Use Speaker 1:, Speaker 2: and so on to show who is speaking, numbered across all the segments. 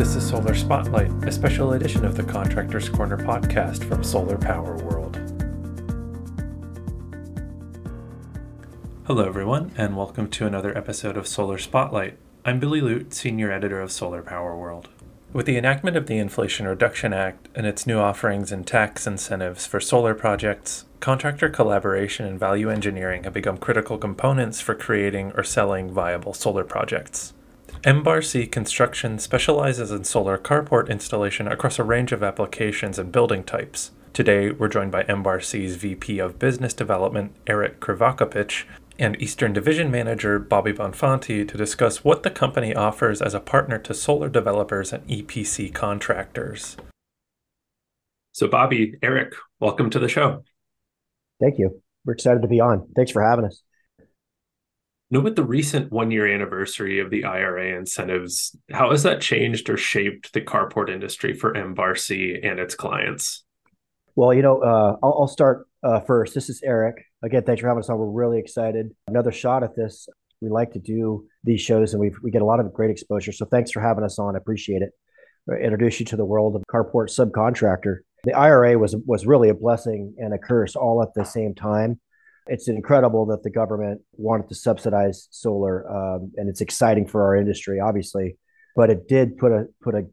Speaker 1: This is Solar Spotlight, a special edition of the Contractors Corner podcast from Solar Power World. Hello, everyone, and welcome to another episode of Solar Spotlight. I'm Billy Ludt, Senior Editor of Solar Power World. With the enactment of the Inflation Reduction Act and its new offerings and tax incentives for solar projects, contractor collaboration and value engineering have become critical components for creating or selling viable solar projects. M Bar C Construction specializes in solar carport installation across a range of applications and building types. Today, we're joined by M Bar C's VP of Business Development, Erik Krivokopich, and Eastern Division Manager Bobby Bonfanti to discuss what the company offers as a partner to solar developers and EPC contractors. So, Bobby, Erik, welcome to the show.
Speaker 2: Thank you. We're excited to be on. Thanks for having us.
Speaker 1: Now, with the recent one year anniversary of the IRA incentives, how has that changed or shaped the carport industry for M Bar C and its clients?
Speaker 2: Well, you know, uh, I'll, I'll, start uh, first. This is Erik. Again, thanks for having us on. We're really excited. Another shot at this. We like to do these shows and we we get a lot of great exposure. So thanks for having us on. I appreciate it. I introduce you to the world of carport subcontractor. The IRA was was really a blessing and a curse all at the same time. It's incredible that the government wanted to subsidize solar, um, and it's exciting for our industry, obviously. But it did put a put a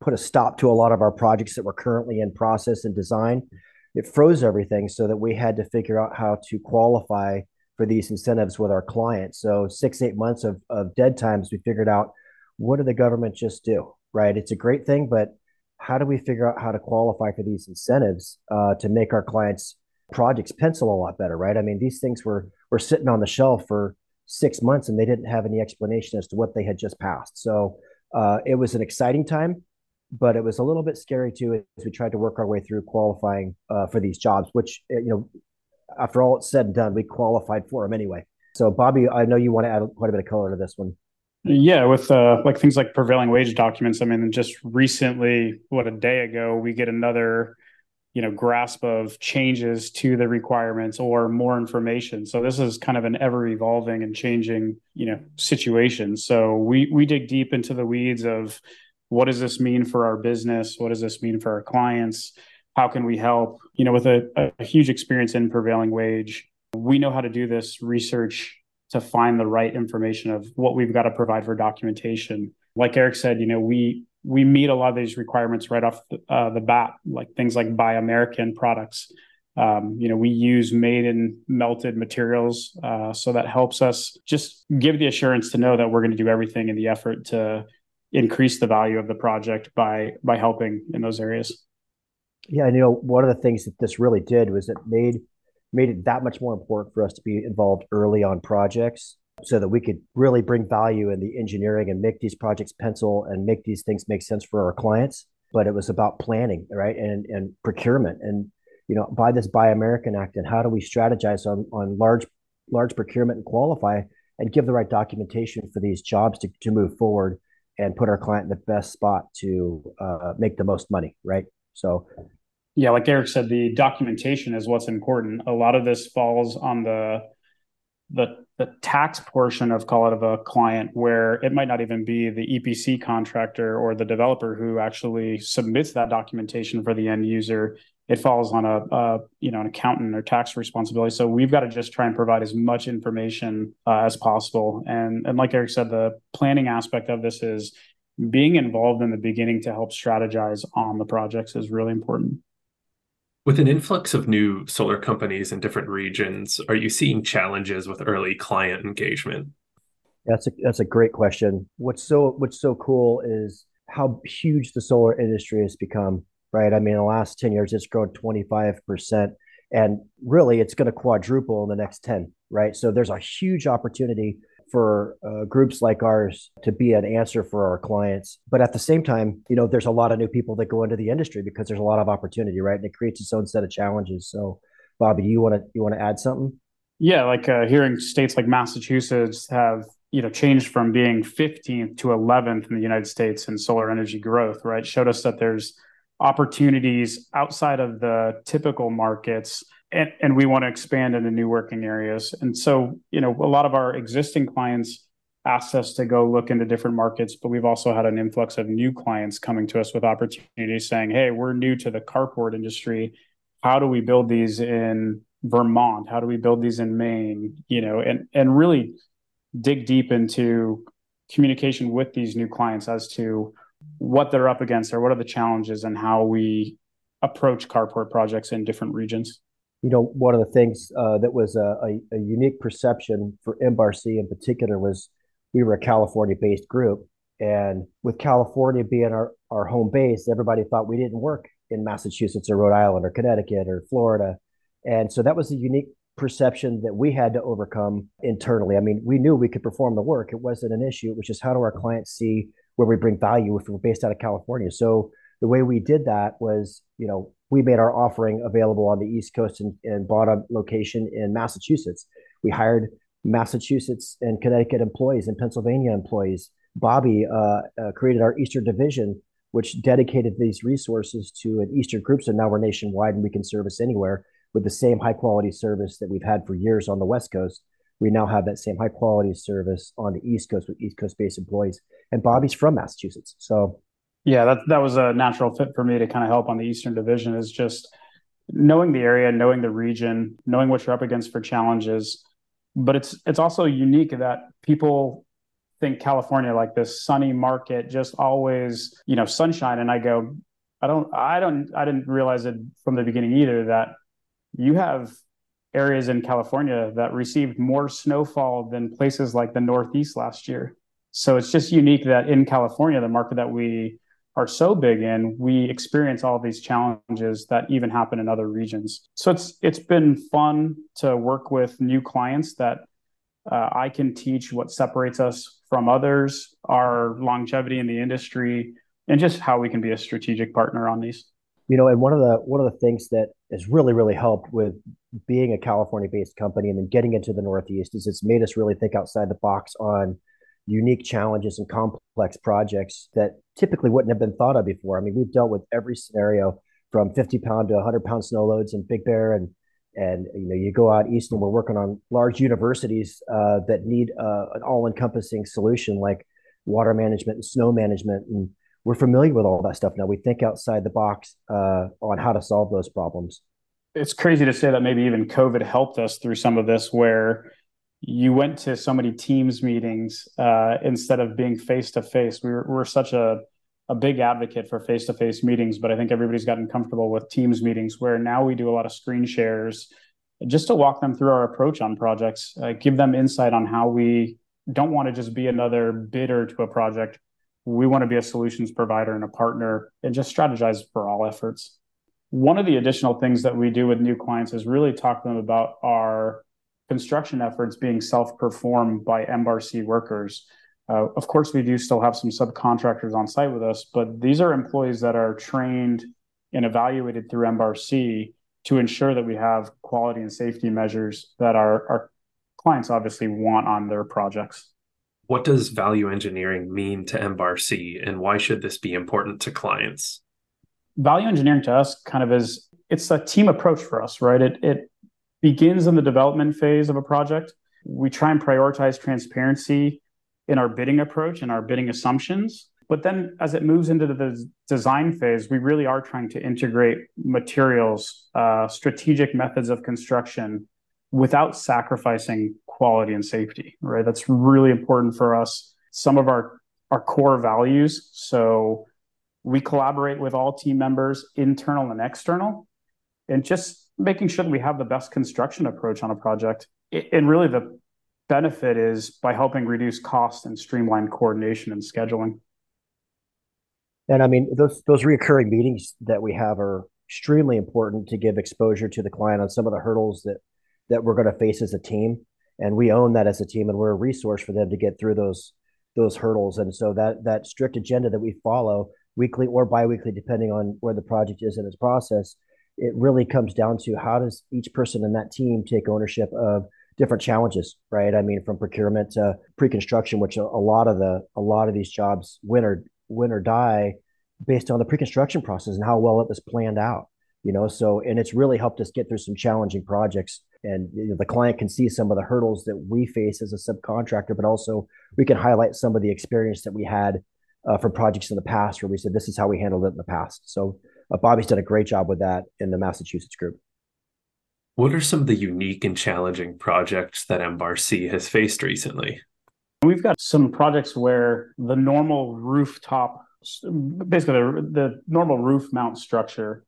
Speaker 2: put a stop to a lot of our projects that were currently in process and design. It froze everything so that we had to figure out how to qualify for these incentives with our clients. So six, eight months of, of dead times, we figured out what did the government just do, right? It's a great thing, but how do we figure out how to qualify for these incentives uh, to make our clients projects pencil a lot better, right? I mean, these things were were sitting on the shelf for six months and they didn't have any explanation as to what they had just passed. So uh, it was an exciting time but it was a little bit scary too as we tried to work our way through qualifying uh, for these jobs, which eh, you know, after all it's said and done, we qualified for them anyway. So, Bobby, I know you want to add quite a bit of color to this one.
Speaker 3: Yeah, with uh, like things like prevailing wage documents. I mean, just recently, what a day ago, we get another, you know, grasp of changes to the requirements or more information. So this is kind of an ever evolving and changing, you know, situation. So we we dig deep into the weeds of what does this mean for our business? What does this mean for our clients? How can we help? You know, with a, a huge experience in prevailing wage, we know how to do this research to find the right information of what we've got to provide for documentation. Like Eric said, you know, we we meet a lot of these requirements right off the, uh, the bat, like things like buy American products. Um, you know, we use made in melted materials, uh, so that helps us just give the assurance to know that we're going to do everything in the effort to increase the value of the project by by helping in those areas.
Speaker 2: Yeah, and you know, one of the things that this really did was it made made it that much more important for us to be involved early on projects so that we could really bring value in the engineering and make these projects pencil and make these things make sense for our clients. But it was about planning, right? And and procurement and you know, by this Buy American Act and how do we strategize on on large large procurement and qualify and give the right documentation for these jobs to, to move forward and put our client in the best spot to uh, make the most money, right? So,
Speaker 3: yeah, like Erik said, the documentation is what's important. A lot of this falls on the the the tax portion of call it of a client where it might not even be the EPC contractor or the developer who actually submits that documentation for the end user it falls on a, a, you know an accountant or tax responsibility. So we've got to just try and provide as much information uh, as possible. And and like Erik said, the planning aspect of this is being involved in the beginning to help strategize on the projects is really important.
Speaker 1: With an influx of new solar companies in different regions, are you seeing challenges with early client engagement?
Speaker 2: That's a that's a great question. What's so what's so cool is how huge the solar industry has become right? I mean, in the last 10 years, it's grown 25%. And really, it's going to quadruple in the next 10, right? So there's a huge opportunity for uh, groups like ours to be an answer for our clients. But at the same time, you know, there's a lot of new people that go into the industry because there's a lot of opportunity, right? And it creates its own set of challenges. So, Bobby, do you want to you want to add something?
Speaker 3: Yeah, like uh, hearing states like Massachusetts have you know changed from being 15th to 11th in the United States in solar energy growth, right? Showed us that there's opportunities outside of the typical markets and, and we want to expand into new working areas and so you know a lot of our existing clients asked us to go look into different markets, but we've also had an influx of new clients coming to us with opportunities saying, "Hey, we're new to the carport industry. How do we build these in Vermont? How do we build these in Maine?" You know, and and really dig deep into communication with these new clients as to what they're up against or what are the challenges and how we approach carport projects in different regions.
Speaker 2: You know, one of the things uh, that was a, a, a, unique perception for M Bar C in particular was we were a California based group. And with California being our, our home base, everybody thought we didn't work in Massachusetts or Rhode Island or Connecticut or Florida. And so that was a unique perception that we had to overcome internally. I mean, we knew we could perform the work. It wasn't an issue. It was just how do our clients see where we bring value if we're based out of California. So the way we did that was, you know, we made our offering available on the East Coast and, and bought a location in Massachusetts. We hired Massachusetts and Connecticut employees and Pennsylvania employees. Bobby uh, uh, created our Eastern Division, which dedicated these resources to an Eastern group. So now we're nationwide and we can service anywhere with the same high quality service that we've had for years on the West Coast. We now have that same high quality service on the East Coast with East Coast based employees. And Bobby's from Massachusetts. So
Speaker 3: yeah, that that was a natural fit for me to kind of help on the Eastern Division is just knowing the area, knowing the region, knowing what you're up against for challenges. But it's it's also unique that people think California like this sunny market, just always, you know, sunshine. And I go, I don't I don't I didn't realize it from the beginning either that you have areas in California that received more snowfall than places like the Northeast last year. So it's just unique that in California, the market that we are so big in, we experience all these challenges that even happen in other regions. So it's it's been fun to work with new clients that uh, I can teach what separates us from others, our longevity in the industry, and just how we can be a strategic partner on these.
Speaker 2: You know, and one of the one of the things that has really really helped with being a California based company and then getting into the Northeast is it's made us really think outside the box on unique challenges and complex projects that typically wouldn't have been thought of before. I mean, we've dealt with every scenario from 50 pound to 100 pound snow loads in Big Bear and and you know you go out east and we're working on large universities uh, that need uh, an all-encompassing solution like water management and snow management. And we're familiar with all that stuff now. We think outside the box uh, on how to solve those problems.
Speaker 3: It's crazy to say that maybe even covid helped us through some of this where you went to so many teams meetings uh, instead of being face to face. We were, such a a big advocate for face to face meetings, but I think everybody's gotten comfortable with teams meetings where now we do a lot of screen shares just to walk them through our approach on projects, uh, give them insight on how we don't want to just be another bidder to a project. We want to be a solutions provider and a partner and just strategize for all efforts. One of the additional things that we do with new clients is really talk to them about our construction efforts being self-performed by M Bar C workers. Uh, of course, we do still have some subcontractors on site with us, but these are employees that are trained and evaluated through M Bar C to ensure that we have quality and safety measures that our, our clients obviously want on their projects.
Speaker 1: What does value engineering mean to M Bar C, and why should this be important to clients?
Speaker 3: Value engineering to us kind of is it's a team approach for us, right? It it begins in the development phase of a project. We try and prioritize transparency in our bidding approach and our bidding assumptions. But then as it moves into the design phase, we really are trying to integrate materials, uh, strategic methods of construction without sacrificing quality and safety, right? That's really important for us. Some of our, our core values. So we collaborate with all team members, internal and external, and just making sure that we have the best construction approach on a project. And really, the benefit is by helping reduce cost and streamline coordination and scheduling.
Speaker 2: And I mean, those those recurring meetings that we have are extremely important to give exposure to the client on some of the hurdles that that we're going to face as a team. And we own that as a team, and we're a resource for them to get through those those hurdles. And so that that strict agenda that we follow weekly or biweekly, depending on where the project is in its process, it really comes down to how does each person in that team take ownership of different challenges, right? I mean, from procurement to pre-construction, which a, lot of the a lot of these jobs win or win or die based on the pre-construction process and how well it was planned out. You know, so and it's really helped us get through some challenging projects and you know, the client can see some of the hurdles that we face as a subcontractor, but also we can highlight some of the experience that we had uh, for projects in the past where we said this is how we handled it in the past. So Bobby's done a great job with that in the Massachusetts group.
Speaker 1: What are some of the unique and challenging projects that M Bar C has faced recently?
Speaker 3: We've got some projects where the normal rooftop, basically the, the normal roof mount structure,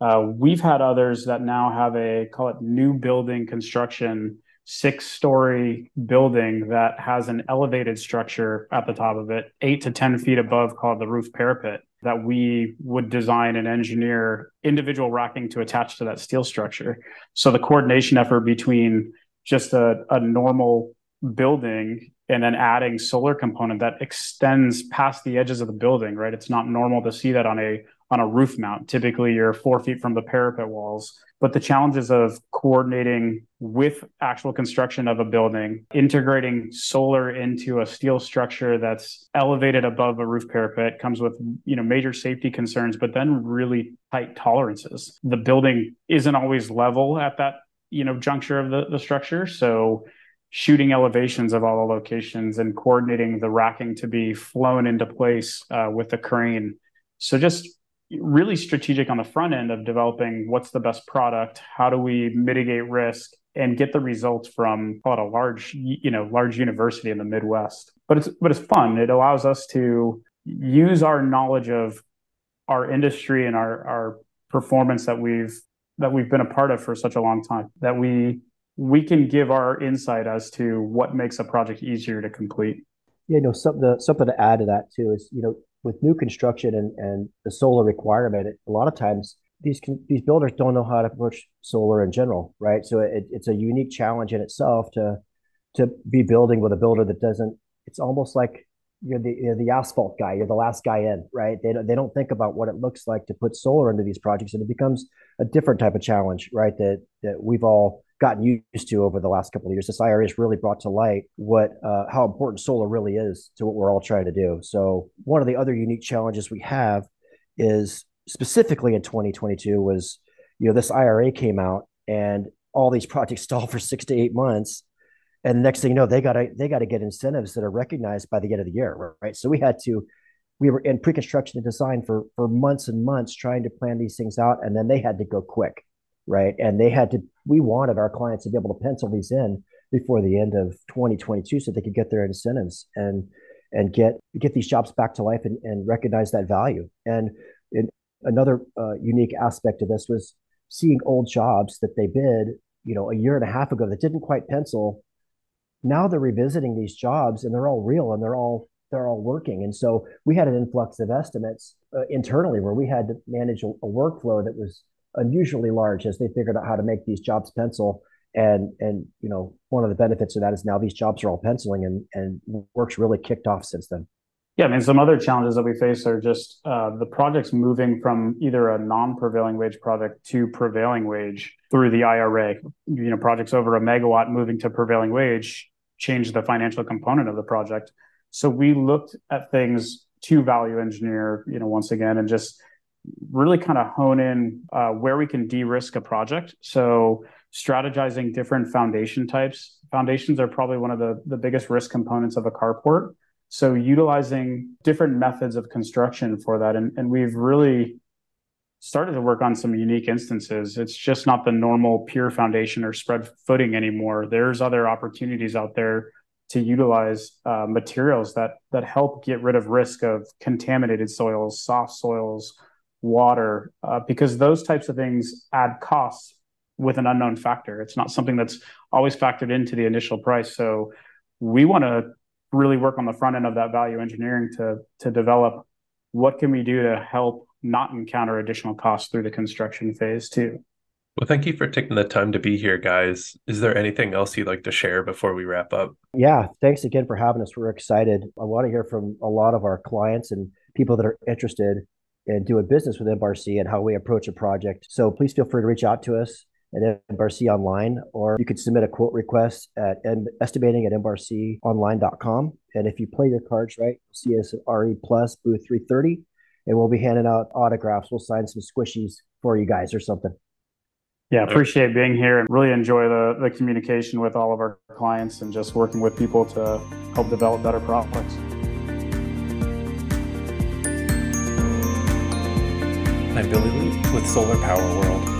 Speaker 3: uh, we've had others that now have a call it new building construction six story building that has an elevated structure at the top of it, eight to 10 feet above, called the roof parapet, that we would design and engineer individual racking to attach to that steel structure. So the coordination effort between just a, a normal building and then adding solar component that extends past the edges of the building, right? It's not normal to see that on a on a roof mount. Typically, you're four feet from the parapet walls. But the challenges of coordinating with actual construction of a building, integrating solar into a steel structure that's elevated above a roof parapet comes with you know major safety concerns, but then really tight tolerances. The building isn't always level at that you know juncture of the, the structure, so shooting elevations of all the locations and coordinating the racking to be flown into place uh, with the crane. So just really strategic on the front end of developing what's the best product, how do we mitigate risk, and get the results from call it a large, you know, large university in the Midwest. But it's but it's fun. It allows us to use our knowledge of our industry and our our performance that we've that we've been a part of for such a long time that we we can give our insight as to what makes a project easier to complete.
Speaker 2: Yeah, no, something something to add to that too is you know with new construction and, and the solar requirement, a lot of times these these builders don't know how to approach solar in general, right? So it, it's a unique challenge in itself to to be building with a builder that doesn't. It's almost like you're the you're the asphalt guy, you're the last guy in, right? They don't they don't think about what it looks like to put solar into these projects, and it becomes a different type of challenge, right? That that we've all gotten used to over the last couple of years. This IRA has really brought to light what uh, how important solar really is to what we're all trying to do. So one of the other unique challenges we have is specifically in 2022 was you know this IRA came out and all these projects stalled for six to eight months. And next thing you know, they got to they got to get incentives that are recognized by the end of the year, right? So we had to we were in pre-construction and design for for months and months trying to plan these things out, and then they had to go quick right? And they had to, we wanted our clients to be able to pencil these in before the end of 2022 so they could get their incentives and and get get these jobs back to life and, and recognize that value. And another uh, unique aspect of this was seeing old jobs that they bid, you know, a year and a half ago that didn't quite pencil. Now they're revisiting these jobs and they're all real and they're all they're all working. And so we had an influx of estimates uh, internally where we had to manage a, a workflow that was unusually large as they figured out how to make these jobs pencil. And and you know one of the benefits of that is now these jobs are all penciling and and work's really kicked off since then.
Speaker 3: Yeah, I mean, some other challenges that we face are just uh, the projects moving from either a non-prevailing wage project to prevailing wage through the IRA. You know, projects over a megawatt moving to prevailing wage change the financial component of the project. So we looked at things to value engineer, you know, once again, and just really kind of hone in uh, where we can de-risk a project. So strategizing different foundation types. Foundations are probably one of the, the biggest risk components of a carport. So utilizing different methods of construction for that. And, and we've really started to work on some unique instances. It's just not the normal pier foundation or spread footing anymore. There's other opportunities out there to utilize uh, materials that that help get rid of risk of contaminated soils, soft soils, water, uh, because those types of things add costs with an unknown factor. It's not something that's always factored into the initial price. So we want to really work on the front end of that value engineering to to develop what can we do to help not encounter additional costs through the construction phase too.
Speaker 1: Well, thank you for taking the time to be here, guys. Is there anything else you'd like to share before we wrap up?
Speaker 2: Yeah, thanks again for having us. We're excited. I want to hear from a lot of our clients and people that are interested and doing business with M Bar C and how we approach a project. So please feel free to reach out to us at M Bar C Online, or you could submit a quote request at estimating at mbarconline.com. And if you play your cards right, see us at RE Plus booth 330, and we'll be handing out autographs. We'll sign some squishies for you guys or something.
Speaker 3: Yeah, appreciate being here and really enjoy the, the communication with all of our clients and just working with people to help develop better products.
Speaker 1: I'm Billy Lee with Solar Power World.